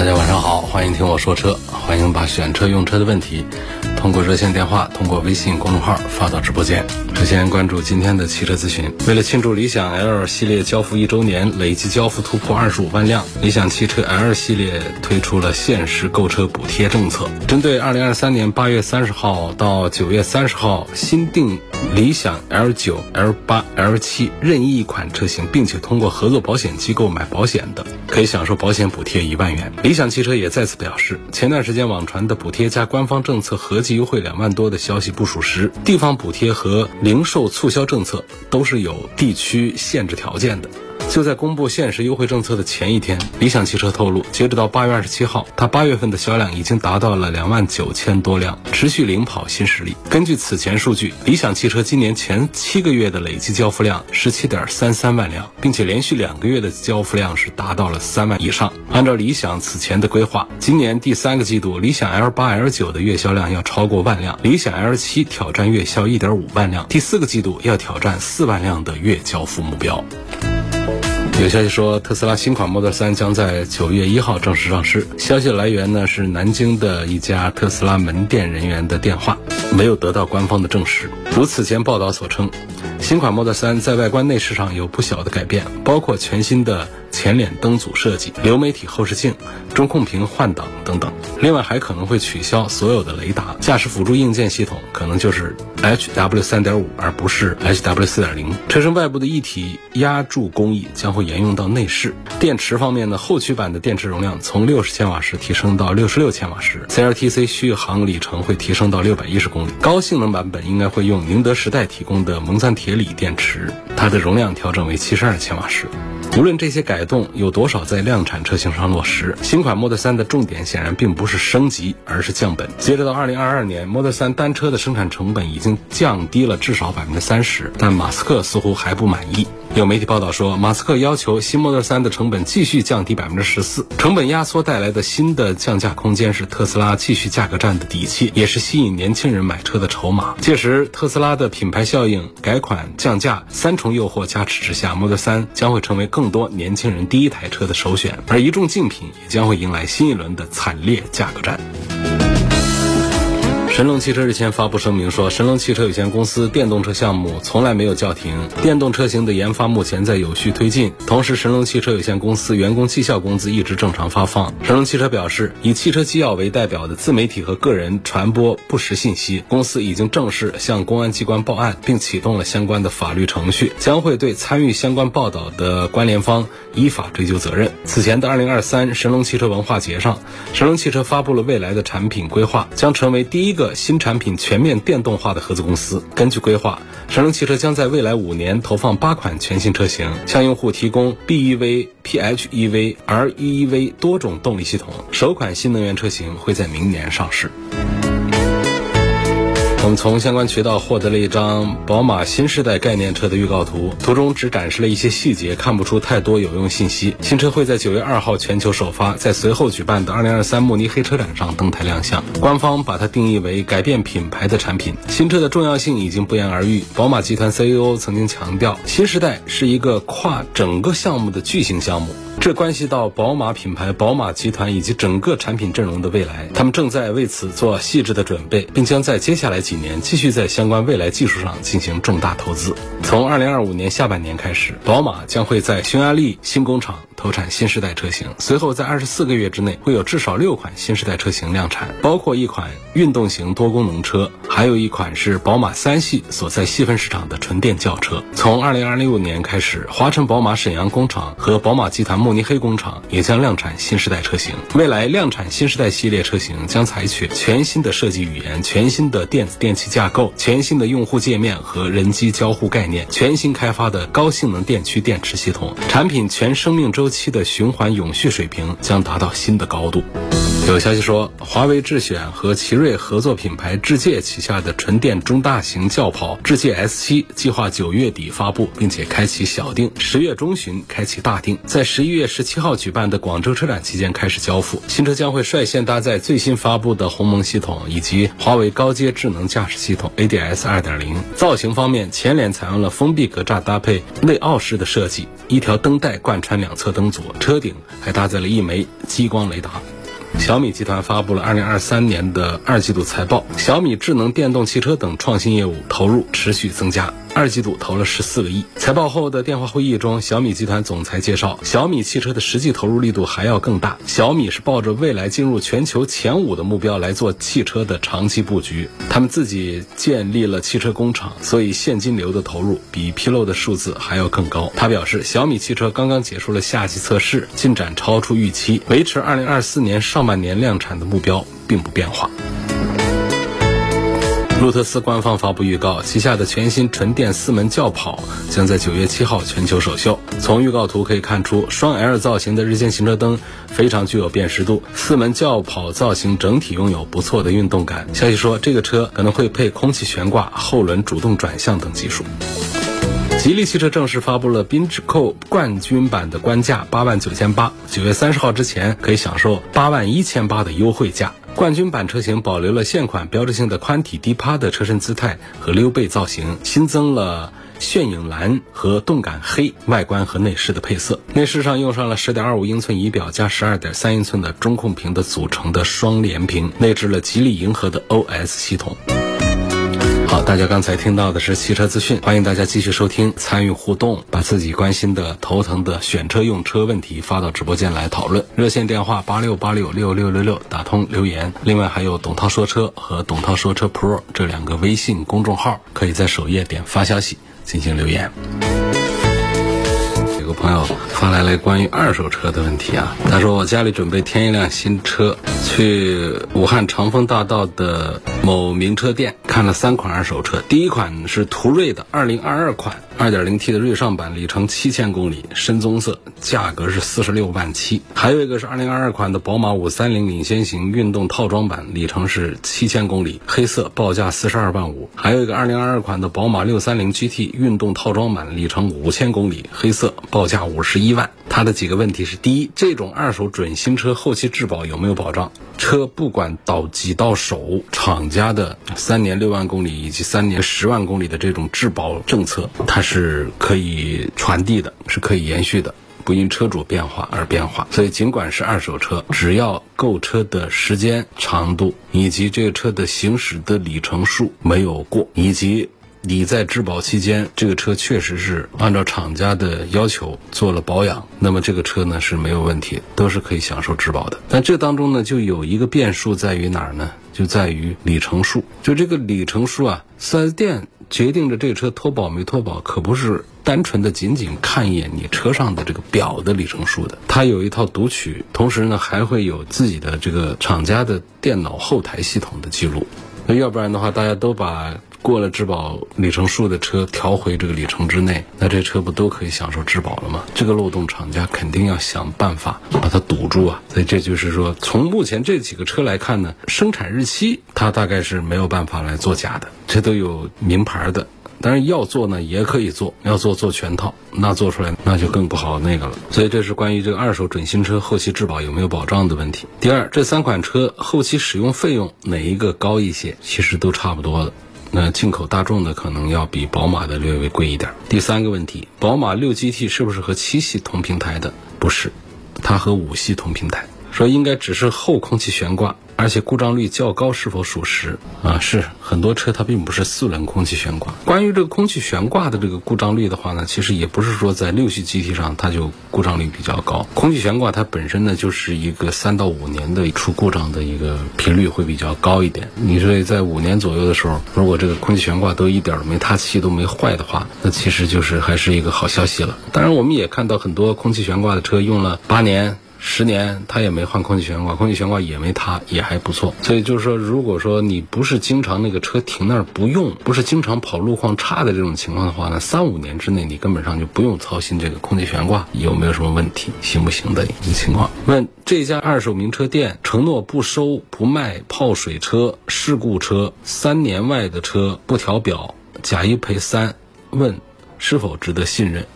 大家晚上好，欢迎听我说车，欢迎把选车用车的问题通过热线电话、通过微信公众号发到直播间。首先关注今天的汽车资讯。为了庆祝理想 L 系列交付一周年，累计交付突破二十五万辆，理想汽车 L 系列推出了限时购车补贴政策。针对二零二三年八月三十号到九月三十号新订理想 L 九、L 八、L 七任意一款车型，并且通过合作保险机构买保险的，可以享受保险补贴一万元。理想汽车也再次表示，前段时间网传的补贴加官方政策合计优惠两万多的消息不属实，地方补贴和零售促销政策都是有地区限制条件的。就在公布限时优惠政策的前一天，理想汽车透露，截止到八月二十七号，它八月份的销量已经达到了两万九千多辆，持续领跑新势力。根据此前数据，理想汽车今年前七个月的累计交付量十七点三三万辆，并且连续两个月的交付量是达到了三万以上。按照理想此前的规划，今年第三个季度，理想 L 八、L 九的月销量要超过万辆，理想 L 七挑战月销一点五万辆，第四个季度要挑战四万辆的月交付目标。有消息说，特斯拉新款 Model 3将在九月一号正式上市。消息来源呢是南京的一家特斯拉门店人员的电话，没有得到官方的证实。如此前报道所称，新款 Model 3在外观内饰上有不小的改变，包括全新的前脸灯组设计、流媒体后视镜、中控屏换挡等等。另外还可能会取消所有的雷达，驾驶辅助硬件系统可能就是 HW 3.5，而不是 HW 4.0。车身外部的一体压铸工艺将会沿用到内饰。电池方面呢，后驱版的电池容量从六十千瓦时提升到六十六千瓦时，CLTC 续航里程会提升到六百一十公里。高性能版本应该会用宁德时代提供的锰酸铁锂电池，它的容量调整为七十二千瓦时。无论这些改动有多少在量产车型上落实，新款 Model 3的重点显然并不是升级，而是降本。截止到2022年，Model 3单车的生产成本已经降低了至少百分之三十，但马斯克似乎还不满意。有媒体报道说，马斯克要求新 Model 3的成本继续降低百分之十四，成本压缩带来的新的降价空间是特斯拉继续价格战的底气，也是吸引年轻人买车的筹码。届时，特斯拉的品牌效应、改款、降价三重诱惑加持之下，Model 3将会成为更多年轻人第一台车的首选，而一众竞品也将会迎来新一轮的惨烈价格战。神龙汽车日前发布声明说，神龙汽车有限公司电动车项目从来没有叫停，电动车型的研发目前在有序推进。同时，神龙汽车有限公司员工绩效工资一直正常发放。神龙汽车表示，以汽车机要为代表的自媒体和个人传播不实信息，公司已经正式向公安机关报案，并启动了相关的法律程序，将会对参与相关报道的关联方依法追究责任。此前的二零二三神龙汽车文化节上，神龙汽车发布了未来的产品规划，将成为第一个。个新产品全面电动化的合资公司，根据规划，神龙汽车将在未来五年投放八款全新车型，向用户提供 BEV、PHEV、REEV 多种动力系统。首款新能源车型会在明年上市。我们从相关渠道获得了一张宝马新时代概念车的预告图，图中只展示了一些细节，看不出太多有用信息。新车会在九月二号全球首发，在随后举办的二零二三慕尼黑车展上登台亮相。官方把它定义为改变品牌的产品。新车的重要性已经不言而喻。宝马集团 CEO 曾经强调，新时代是一个跨整个项目的巨型项目。这关系到宝马品牌、宝马集团以及整个产品阵容的未来，他们正在为此做细致的准备，并将在接下来几年继续在相关未来技术上进行重大投资。从二零二五年下半年开始，宝马将会在匈牙利新工厂投产新时代车型，随后在二十四个月之内会有至少六款新时代车型量产，包括一款运动型多功能车，还有一款是宝马三系所在细分市场的纯电轿车。从二零二六年开始，华晨宝马沈阳工厂和宝马集团目慕尼黑工厂也将量产新时代车型。未来量产新时代系列车型将采取全新的设计语言、全新的电子电气架构、全新的用户界面和人机交互概念、全新开发的高性能电驱电池系统，产品全生命周期的循环永续水平将达到新的高度。有消息说，华为智选和奇瑞合作品牌智界旗下的纯电中大型轿跑智界 S7 计划九月底发布，并且开启小定，十月中旬开启大定，在十一月月十七号举办的广州车展期间开始交付。新车将会率先搭载最新发布的鸿蒙系统以及华为高阶智能驾驶系统 ADS 2.0。造型方面，前脸采用了封闭格栅搭配内凹式的设计，一条灯带贯穿两侧灯组，车顶还搭载了一枚激光雷达。小米集团发布了二零二三年的二季度财报，小米智能电动汽车等创新业务投入持续增加。二季度投了十四个亿。财报后的电话会议中，小米集团总裁介绍，小米汽车的实际投入力度还要更大。小米是抱着未来进入全球前五的目标来做汽车的长期布局。他们自己建立了汽车工厂，所以现金流的投入比披露的数字还要更高。他表示，小米汽车刚刚结束了夏季测试，进展超出预期，维持二零二四年上半年量产的目标并不变化。路特斯官方发布预告，旗下的全新纯电四门轿跑将在九月七号全球首秀。从预告图可以看出，双 L 造型的日间行车灯非常具有辨识度，四门轿跑造型整体拥有不错的运动感。消息说，这个车可能会配空气悬挂、后轮主动转向等技术。吉利汽车正式发布了缤智蔻冠军版的官价八万九千八，九月三十号之前可以享受八万一千八的优惠价。冠军版车型保留了现款标志性的宽体低趴的车身姿态和溜背造型，新增了炫影蓝和动感黑外观和内饰的配色。内饰上用上了十点二五英寸仪表加十二点三英寸的中控屏的组成的双联屏，内置了吉利银河的 OS 系统。好，大家刚才听到的是汽车资讯，欢迎大家继续收听，参与互动，把自己关心的、头疼的选车用车问题发到直播间来讨论。热线电话八六八六六六六六，打通留言。另外还有董涛说车和董涛说车 Pro 这两个微信公众号，可以在首页点发消息进行留言。朋友发来了关于二手车的问题啊，他说我家里准备添一辆新车，去武汉长风大道的某名车店看了三款二手车，第一款是途锐的二零二二款。二点零 T 的锐尚版，里程七千公里，深棕色，价格是四十六万七。还有一个是二零二二款的宝马五三零领先型运动套装版，里程是七千公里，黑色，报价四十二万五。还有一个二零二二款的宝马六三零 GT 运动套装版，里程五千公里，黑色，报报价五十一万。它的几个问题是：第一，这种二手准新车后期质保有没有保障？车不管到几到手，厂家的三年六万公里以及三年十万公里的这种质保政策，它。是可以传递的，是可以延续的，不因车主变化而变化。所以，尽管是二手车，只要购车的时间长度以及这个车的行驶的里程数没有过，以及你在质保期间这个车确实是按照厂家的要求做了保养，那么这个车呢是没有问题，都是可以享受质保的。但这当中呢，就有一个变数在于哪儿呢？就在于里程数。就这个里程数啊，四 S 店。决定着这车脱保没脱保，可不是单纯的仅仅看一眼你车上的这个表的里程数的，它有一套读取，同时呢还会有自己的这个厂家的电脑后台系统的记录。那要不然的话，大家都把过了质保里程数的车调回这个里程之内，那这车不都可以享受质保了吗？这个漏洞厂家肯定要想办法把它堵住啊！所以这就是说，从目前这几个车来看呢，生产日期它大概是没有办法来做假的，这都有名牌的。当然要做呢，也可以做，要做做全套，那做出来那就更不好那个了。所以这是关于这个二手准新车后期质保有没有保障的问题。第二，这三款车后期使用费用哪一个高一些？其实都差不多的。那进口大众的可能要比宝马的略微贵一点。第三个问题，宝马六 GT 是不是和七系同平台的？不是，它和五系同平台。说应该只是后空气悬挂。而且故障率较高，是否属实啊？是很多车它并不是四轮空气悬挂。关于这个空气悬挂的这个故障率的话呢，其实也不是说在六系机体上它就故障率比较高。空气悬挂它本身呢就是一个三到五年的出故障的一个频率会比较高一点。你说在五年左右的时候，如果这个空气悬挂都一点没塌气都没坏的话，那其实就是还是一个好消息了。当然，我们也看到很多空气悬挂的车用了八年。十年他也没换空气悬挂，空气悬挂也没塌，也还不错。所以就是说，如果说你不是经常那个车停那儿不用，不是经常跑路况差的这种情况的话呢，三五年之内你根本上就不用操心这个空气悬挂有没有什么问题，行不行的一个情况。问这家二手名车店承诺不收不卖泡水车、事故车，三年外的车不调表，假一赔三，问是否值得信任？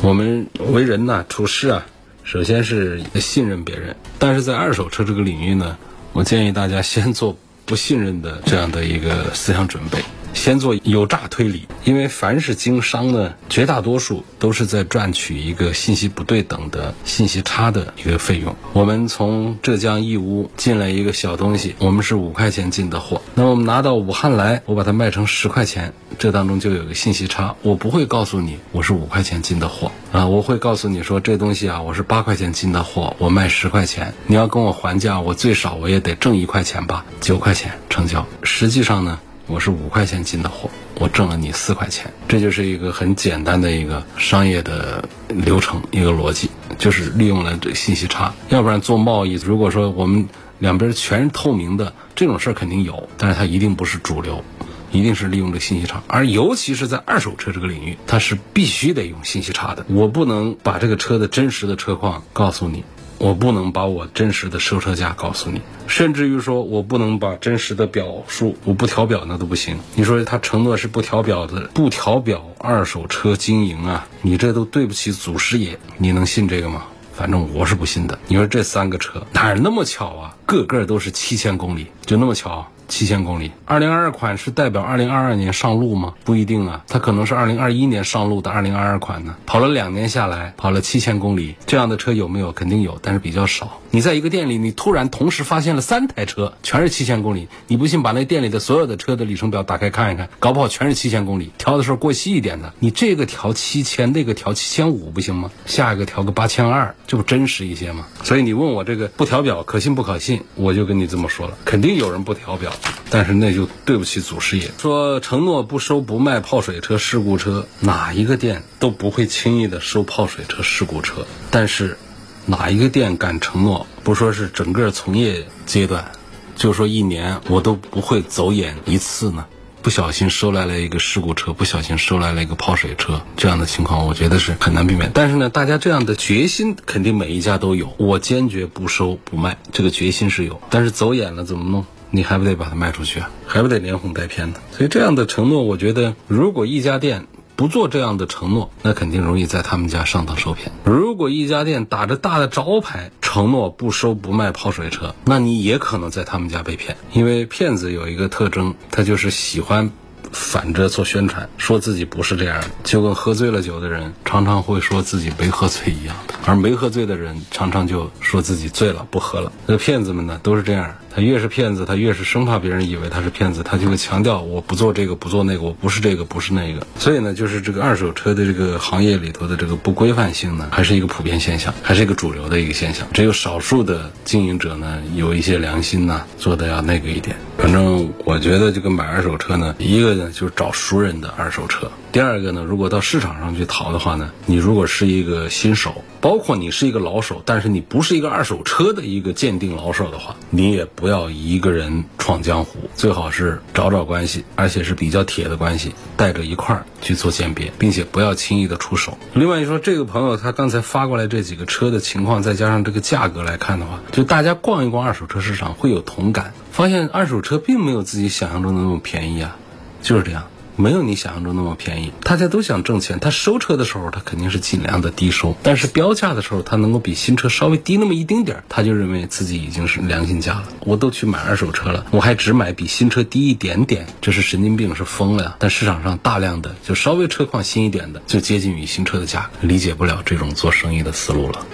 我们为人呐，处事啊。首先是信任别人，但是在二手车这个领域呢，我建议大家先做不信任的这样的一个思想准备。先做有诈推理，因为凡是经商呢，绝大多数都是在赚取一个信息不对等的信息差的一个费用。我们从浙江义乌进来一个小东西，我们是五块钱进的货，那么我们拿到武汉来，我把它卖成十块钱，这当中就有个信息差。我不会告诉你我是五块钱进的货啊，我会告诉你说这东西啊，我是八块钱进的货，我卖十块钱，你要跟我还价，我最少我也得挣一块钱吧，九块钱成交。实际上呢？我是五块钱进的货，我挣了你四块钱，这就是一个很简单的一个商业的流程，一个逻辑，就是利用了这信息差。要不然做贸易，如果说我们两边全是透明的，这种事儿肯定有，但是它一定不是主流，一定是利用这信息差。而尤其是在二手车这个领域，它是必须得用信息差的。我不能把这个车的真实的车况告诉你。我不能把我真实的收车价告诉你，甚至于说我不能把真实的表述，我不调表那都不行。你说他承诺是不调表的，不调表二手车经营啊，你这都对不起祖师爷，你能信这个吗？反正我是不信的。你说这三个车哪儿那么巧啊？个个都是七千公里，就那么巧。七千公里，二零二二款是代表二零二二年上路吗？不一定啊，它可能是二零二一年上路的二零二二款呢。跑了两年下来，跑了七千公里，这样的车有没有？肯定有，但是比较少。你在一个店里，你突然同时发现了三台车，全是七千公里，你不信把那店里的所有的车的里程表打开看一看，搞不好全是七千公里。调的时候过细一点的，你这个调七千，那个调七千五不行吗？下一个调个八千二，这不真实一些吗？所以你问我这个不调表可信不可信，我就跟你这么说了，肯定有人不调表。但是那就对不起祖师爷，说承诺不收不卖泡水车、事故车，哪一个店都不会轻易的收泡水车、事故车。但是，哪一个店敢承诺？不说是整个从业阶段，就说一年我都不会走眼一次呢？不小心收来了一个事故车，不小心收来了一个泡水车，这样的情况我觉得是很难避免。但是呢，大家这样的决心肯定每一家都有，我坚决不收不卖，这个决心是有。但是走眼了怎么弄？你还不得把它卖出去啊？还不得连哄带骗的？所以这样的承诺，我觉得如果一家店不做这样的承诺，那肯定容易在他们家上当受骗。如果一家店打着大的招牌承诺不收不卖泡水车，那你也可能在他们家被骗。因为骗子有一个特征，他就是喜欢反着做宣传，说自己不是这样的，就跟喝醉了酒的人常常会说自己没喝醉一样的，而没喝醉的人常常就说自己醉了不喝了。那骗子们呢，都是这样。他越是骗子，他越是生怕别人以为他是骗子，他就会强调我不做这个，不做那个，我不是这个，不是那个。所以呢，就是这个二手车的这个行业里头的这个不规范性呢，还是一个普遍现象，还是一个主流的一个现象。只有少数的经营者呢，有一些良心呢，做的要那个一点。反正我觉得这个买二手车呢，一个呢就是找熟人的二手车，第二个呢，如果到市场上去淘的话呢，你如果是一个新手，包括你是一个老手，但是你不是一个二手车的一个鉴定老手的话，你也。不要一个人闯江湖，最好是找找关系，而且是比较铁的关系，带着一块儿去做鉴别，并且不要轻易的出手。另外，你说这个朋友他刚才发过来这几个车的情况，再加上这个价格来看的话，就大家逛一逛二手车市场会有同感，发现二手车并没有自己想象中的那么便宜啊，就是这样。没有你想象中那么便宜，大家都想挣钱。他收车的时候，他肯定是尽量的低收，但是标价的时候，他能够比新车稍微低那么一丁点儿，他就认为自己已经是良心价了。我都去买二手车了，我还只买比新车低一点点，这是神经病，是疯了呀！但市场上大量的就稍微车况新一点的，就接近于新车的价格，理解不了这种做生意的思路了。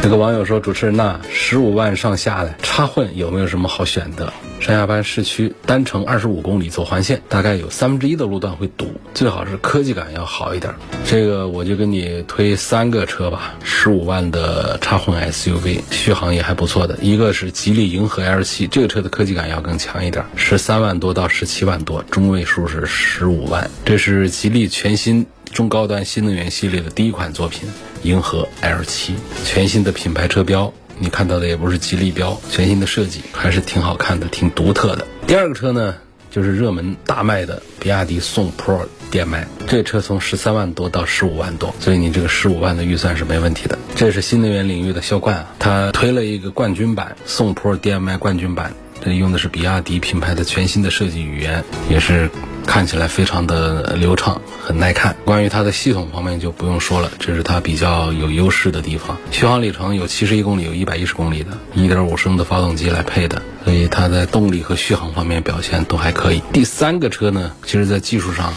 这个网友说：“主持人呐，十五万上下的插混有没有什么好选的？上下班市区单程二十五公里走环线，大概有三分之一的路段会堵，最好是科技感要好一点。这个我就给你推三个车吧，十五万的插混 SUV，续航也还不错的。一个是吉利银河 L7，这个车的科技感要更强一点，十三万多到十七万多，中位数是十五万。这是吉利全新中高端新能源系列的第一款作品，银河 L7，全新的品牌车标。”你看到的也不是吉利标，全新的设计还是挺好看的，挺独特的。第二个车呢，就是热门大卖的比亚迪宋 Pro DM-i，，这车从十三万多到十五万多，所以你这个十五万的预算是没问题的。这是新能源领域的销冠啊，它推了一个冠军版宋 Pro DM-i 冠军版，这用的是比亚迪品牌的全新的设计语言，也是。看起来非常的流畅，很耐看。关于它的系统方面就不用说了，这是它比较有优势的地方。续航里程有七十一公里，有一百一十公里的，一点五升的发动机来配的，所以它在动力和续航方面表现都还可以。第三个车呢，其实在技术上。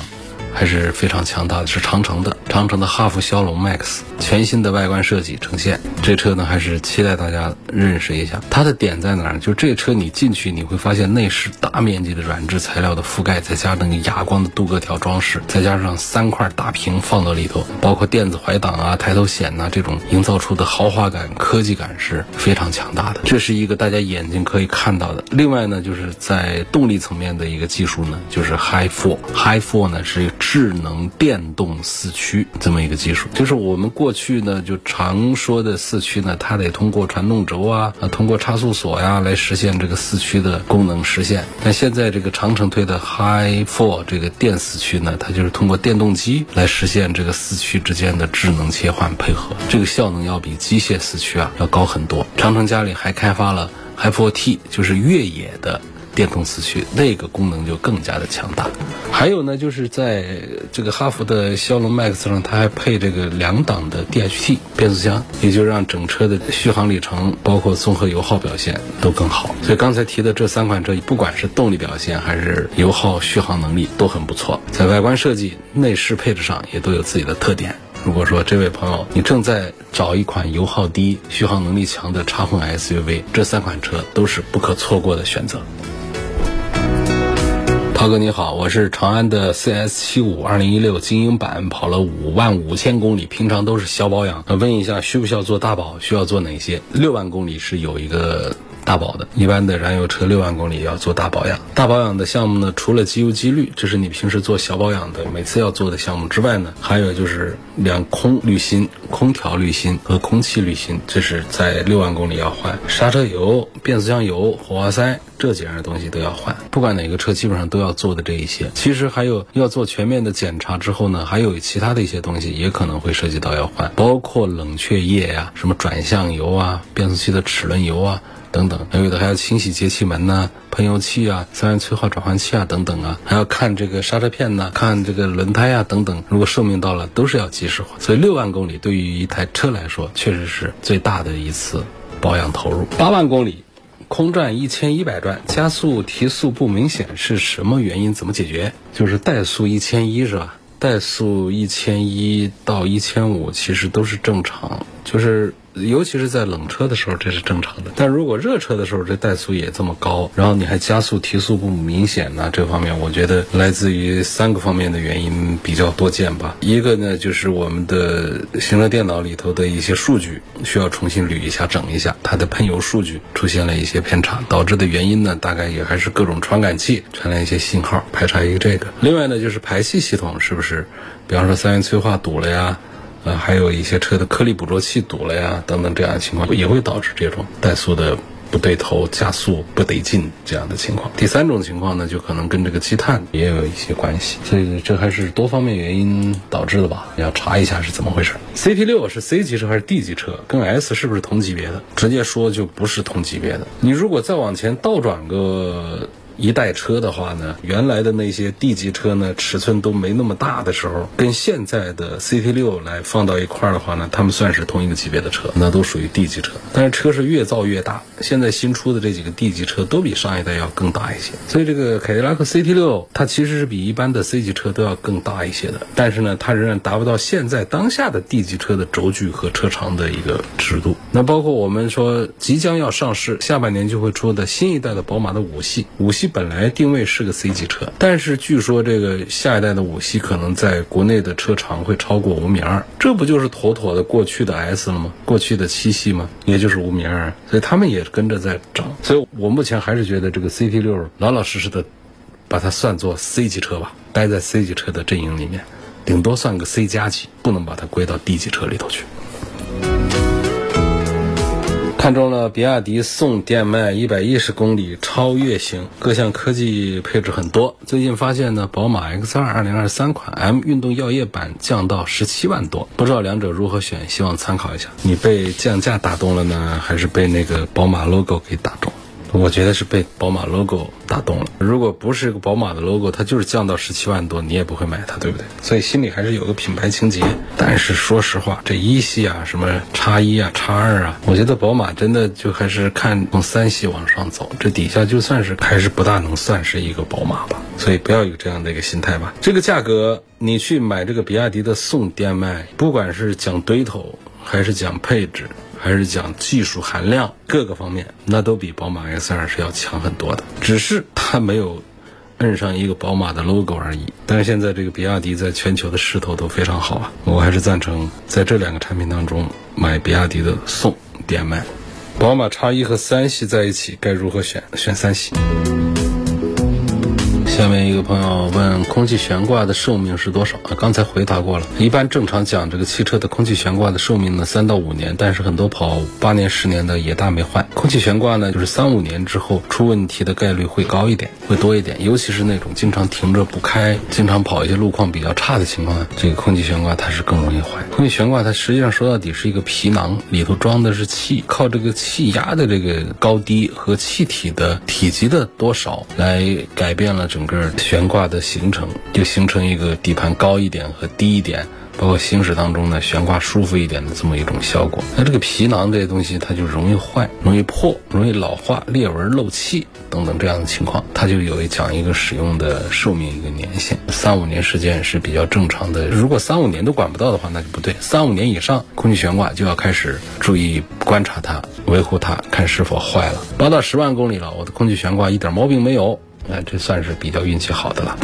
还是非常强大的，是长城的长城的哈弗枭龙 MAX 全新的外观设计呈现。这车呢，还是期待大家认识一下。它的点在哪儿？就这车你进去你会发现内饰大面积的软质材料的覆盖，再加那个哑光的镀铬条装饰，再加上三块大屏放到里头，包括电子怀挡啊、抬头显呐，这种营造出的豪华感、科技感是非常强大的。这是一个大家眼睛可以看到的。另外呢，就是在动力层面的一个技术呢，就是 High Four，High Four 呢是。智能电动四驱这么一个技术，就是我们过去呢就常说的四驱呢，它得通过传动轴啊，啊通过差速锁呀来实现这个四驱的功能实现。那现在这个长城推的 High Four 这个电四驱呢，它就是通过电动机来实现这个四驱之间的智能切换配合，这个效能要比机械四驱啊要高很多。长城家里还开发了 High Four T，就是越野的。电动四驱那个功能就更加的强大，还有呢，就是在这个哈弗的骁龙 MAX 上，它还配这个两档的 DHT 变速箱，也就让整车的续航里程，包括综合油耗表现都更好。所以刚才提的这三款车，不管是动力表现还是油耗、续航能力都很不错，在外观设计、内饰配置上也都有自己的特点。如果说这位朋友你正在找一款油耗低、续航能力强的插混 SUV，这三款车都是不可错过的选择。涛哥你好，我是长安的 CS 七五二零一六精英版，跑了五万五千公里，平常都是小保养。问一下，需不需要做大保？需要做哪些？六万公里是有一个。大保的，一般的燃油车六万公里要做大保养。大保养的项目呢，除了机油机滤，这是你平时做小保养的每次要做的项目之外呢，还有就是两空滤芯、空调滤芯和空气滤芯，这是在六万公里要换。刹车油、变速箱油、火花塞这几样东西都要换。不管哪个车，基本上都要做的这一些。其实还有要做全面的检查之后呢，还有其他的一些东西也可能会涉及到要换，包括冷却液呀、什么转向油啊、变速器的齿轮油啊。等等，还有的还要清洗节气门呐、喷油器啊、三元催化转换器啊等等啊，还要看这个刹车片呐、看这个轮胎啊等等。如果寿命到了，都是要及时换。所以六万公里对于一台车来说，确实是最大的一次保养投入。八万公里，空转一千一百转，加速提速不明显，是什么原因？怎么解决？就是怠速一千一是吧？怠速一千一到一千五，其实都是正常，就是。尤其是在冷车的时候，这是正常的。但如果热车的时候，这怠速也这么高，然后你还加速提速不明显呢？这方面我觉得来自于三个方面的原因比较多见吧。一个呢，就是我们的行车电脑里头的一些数据需要重新捋一下、整一下，它的喷油数据出现了一些偏差，导致的原因呢，大概也还是各种传感器传来一些信号，排查一个这个。另外呢，就是排气系统是不是，比方说三元催化堵了呀？呃，还有一些车的颗粒捕捉器堵了呀，等等这样的情况，也会导致这种怠速的不对头、加速不得劲这样的情况。第三种情况呢，就可能跟这个积碳也有一些关系，所以这还是多方面原因导致的吧？要查一下是怎么回事。CT 六是 C 级车还是 D 级车？跟 S 是不是同级别的？直接说就不是同级别的。你如果再往前倒转个。一代车的话呢，原来的那些 D 级车呢，尺寸都没那么大的时候，跟现在的 CT 六来放到一块儿的话呢，他们算是同一个级别的车，那都属于 D 级车。但是车是越造越大，现在新出的这几个 D 级车都比上一代要更大一些。所以这个凯迪拉克 CT 六它其实是比一般的 C 级车都要更大一些的，但是呢，它仍然达不到现在当下的 D 级车的轴距和车长的一个尺度。那包括我们说即将要上市，下半年就会出的新一代的宝马的五系，五系本来定位是个 C 级车，但是据说这个下一代的五系可能在国内的车长会超过五米二，这不就是妥妥的过去的 S 了吗？过去的七系吗？也就是五米二，所以他们也跟着在涨。所以我目前还是觉得这个 CT 六老老实实的把它算作 C 级车吧，待在 C 级车的阵营里面，顶多算个 C 加级，不能把它归到 D 级车里头去。看中了比亚迪宋电迈一百一十公里超越型，各项科技配置很多。最近发现呢，宝马 X 二二零二三款 M 运动耀夜版降到十七万多，不知道两者如何选，希望参考一下。你被降价打动了呢，还是被那个宝马 logo 给打动？我觉得是被宝马 logo 打动了。如果不是一个宝马的 logo，它就是降到十七万多，你也不会买它，对不对？所以心里还是有个品牌情节。但是说实话，这一系啊，什么叉一啊、叉二啊，我觉得宝马真的就还是看从三系往上走，这底下就算是还是不大能算是一个宝马吧。所以不要有这样的一个心态吧。这个价格，你去买这个比亚迪的宋 DM-i，，不管是讲堆头还是讲配置。还是讲技术含量各个方面，那都比宝马 X2 是要强很多的，只是它没有摁上一个宝马的 logo 而已。但是现在这个比亚迪在全球的势头都非常好啊，我还是赞成在这两个产品当中买比亚迪的宋电迈。宝马 X1 和三系在一起该如何选？选三系。下面一个朋友问空气悬挂的寿命是多少啊？刚才回答过了。一般正常讲，这个汽车的空气悬挂的寿命呢，三到五年。但是很多跑八年、十年的也大没坏。空气悬挂呢，就是三五年之后出问题的概率会高一点，会多一点。尤其是那种经常停着不开、经常跑一些路况比较差的情况，这个空气悬挂它是更容易坏。空气悬挂它实际上说到底是一个皮囊，里头装的是气，靠这个气压的这个高低和气体的体积的多少来改变了整个。是悬挂的形成就形成一个底盘高一点和低一点，包括行驶当中呢悬挂舒服一点的这么一种效果。那这个皮囊这些东西它就容易坏、容易破、容易老化、裂纹、漏气等等这样的情况，它就有一讲一个使用的寿命一个年限，三五年时间是比较正常的。如果三五年都管不到的话，那就不对。三五年以上，空气悬挂就要开始注意观察它、维护它，看是否坏了。八到十万公里了，我的空气悬挂一点毛病没有。哎，这算是比较运气好的了。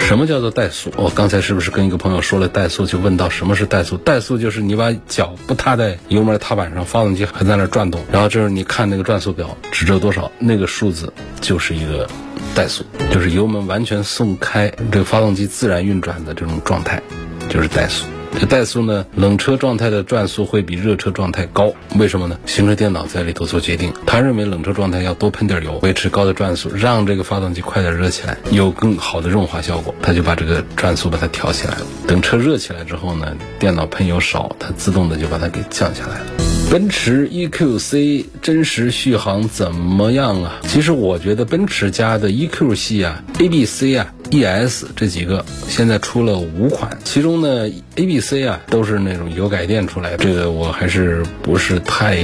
什么叫做怠速？我刚才是不是跟一个朋友说了怠速？就问到什么是怠速？怠速就是你把脚不踏在油门踏板上，发动机还在那转动，然后这时候你看那个转速表指着多少，那个数字就是一个怠速，就是油门完全松开，这个发动机自然运转的这种状态，就是怠速。这怠速呢，冷车状态的转速会比热车状态高，为什么呢？行车电脑在里头做决定，他认为冷车状态要多喷点油，维持高的转速，让这个发动机快点热起来，有更好的润滑效果，他就把这个转速把它调起来了。等车热起来之后呢，电脑喷油少，它自动的就把它给降下来了。奔驰 EQC 真实续航怎么样啊？其实我觉得奔驰家的 EQ 系啊，A、B、C 啊。E.S 这几个现在出了五款，其中呢 A、B、C 啊都是那种油改电出来的，这个我还是不是太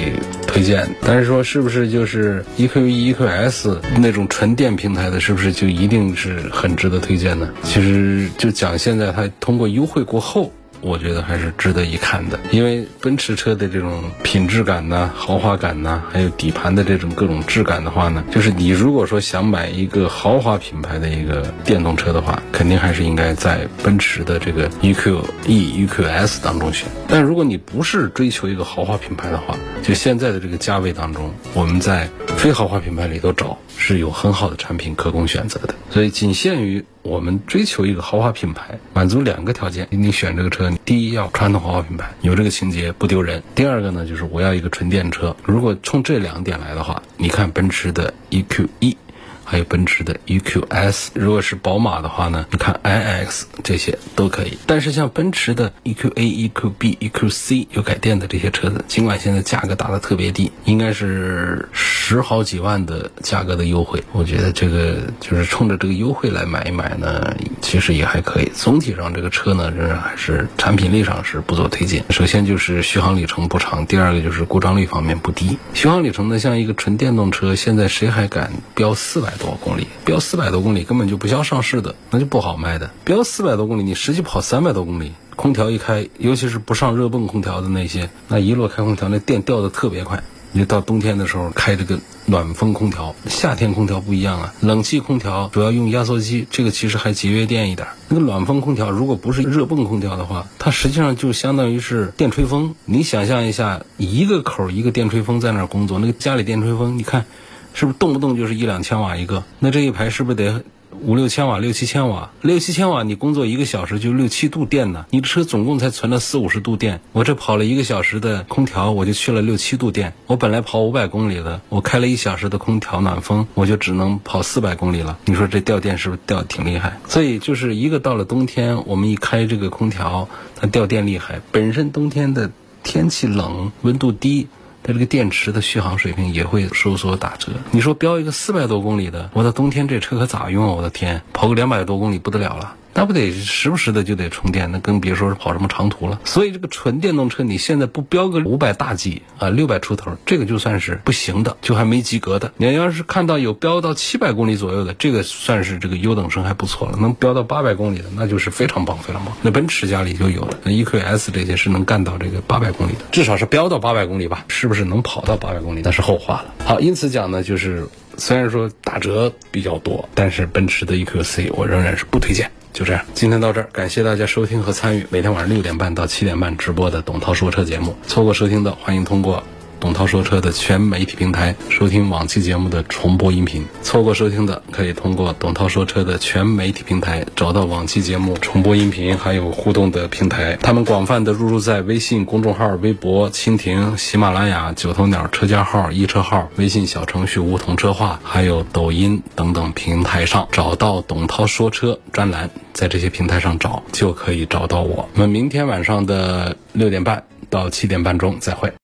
推荐。但是说是不是就是 E.Q.E、E.Q.S 那种纯电平台的，是不是就一定是很值得推荐呢？其实就讲现在它通过优惠过后。我觉得还是值得一看的，因为奔驰车的这种品质感呐、豪华感呐，还有底盘的这种各种质感的话呢，就是你如果说想买一个豪华品牌的一个电动车的话，肯定还是应该在奔驰的这个 EQE、EQS 当中选。但如果你不是追求一个豪华品牌的话，就现在的这个价位当中，我们在非豪华品牌里头找是有很好的产品可供选择的。所以仅限于。我们追求一个豪华品牌，满足两个条件：你选这个车，第一要传统豪华品牌，有这个情节不丢人；第二个呢，就是我要一个纯电车。如果冲这两点来的话，你看奔驰的 EQE，还有奔驰的 EQS；如果是宝马的话呢，你看 iX 这些都可以。但是像奔驰的 EQA、EQB、EQC 有改电的这些车子，尽管现在价格打的特别低，应该是。十好几万的价格的优惠，我觉得这个就是冲着这个优惠来买一买呢，其实也还可以。总体上这个车呢，仍然还是产品力上是不做推荐。首先就是续航里程不长，第二个就是故障率方面不低。续航里程呢，像一个纯电动车，现在谁还敢标四百多公里？标四百多公里根本就不像上市的，那就不好卖的。标四百多公里，你实际跑三百多公里。空调一开，尤其是不上热泵空调的那些，那一落开空调，那电掉的特别快。你到冬天的时候开这个暖风空调，夏天空调不一样啊。冷气空调主要用压缩机，这个其实还节约电一点。那个暖风空调如果不是热泵空调的话，它实际上就相当于是电吹风。你想象一下，一个口一个电吹风在那儿工作，那个家里电吹风，你看是不是动不动就是一两千瓦一个？那这一排是不是得？五六千瓦，六七千瓦，六七千瓦，你工作一个小时就六七度电呢。你的车总共才存了四五十度电，我这跑了一个小时的空调，我就去了六七度电。我本来跑五百公里的，我开了一小时的空调暖风，我就只能跑四百公里了。你说这掉电是不是掉的挺厉害？所以就是一个到了冬天，我们一开这个空调，它掉电厉害。本身冬天的天气冷，温度低。它这个电池的续航水平也会收缩打折。你说标一个四百多公里的，我到冬天这车可咋用啊？我的天，跑个两百多公里不得了了。那不得时不时的就得充电，那更别说是跑什么长途了。所以这个纯电动车，你现在不标个五百大几啊，六百出头，这个就算是不行的，就还没及格的。你要是看到有标到七百公里左右的，这个算是这个优等生还不错了。能标到八百公里的，那就是非常棒，非常棒。那奔驰家里就有了，那 EQS 这些是能干到这个八百公里的，至少是标到八百公里吧？是不是能跑到八百公里？那是后话了。好，因此讲呢，就是虽然说打折比较多，但是奔驰的 EQC 我仍然是不推荐。就这样，今天到这儿，感谢大家收听和参与每天晚上六点半到七点半直播的董涛说车节目。错过收听的，欢迎通过。董涛说车的全媒体平台收听往期节目的重播音频，错过收听的可以通过董涛说车的全媒体平台找到往期节目重播音频，还有互动的平台。他们广泛的入驻在微信公众号、微博、蜻蜓、喜马拉雅、九头鸟车架号、一车号、微信小程序梧桐车话，还有抖音等等平台上找到董涛说车专栏，在这些平台上找就可以找到我。我们明天晚上的六点半到七点半钟再会。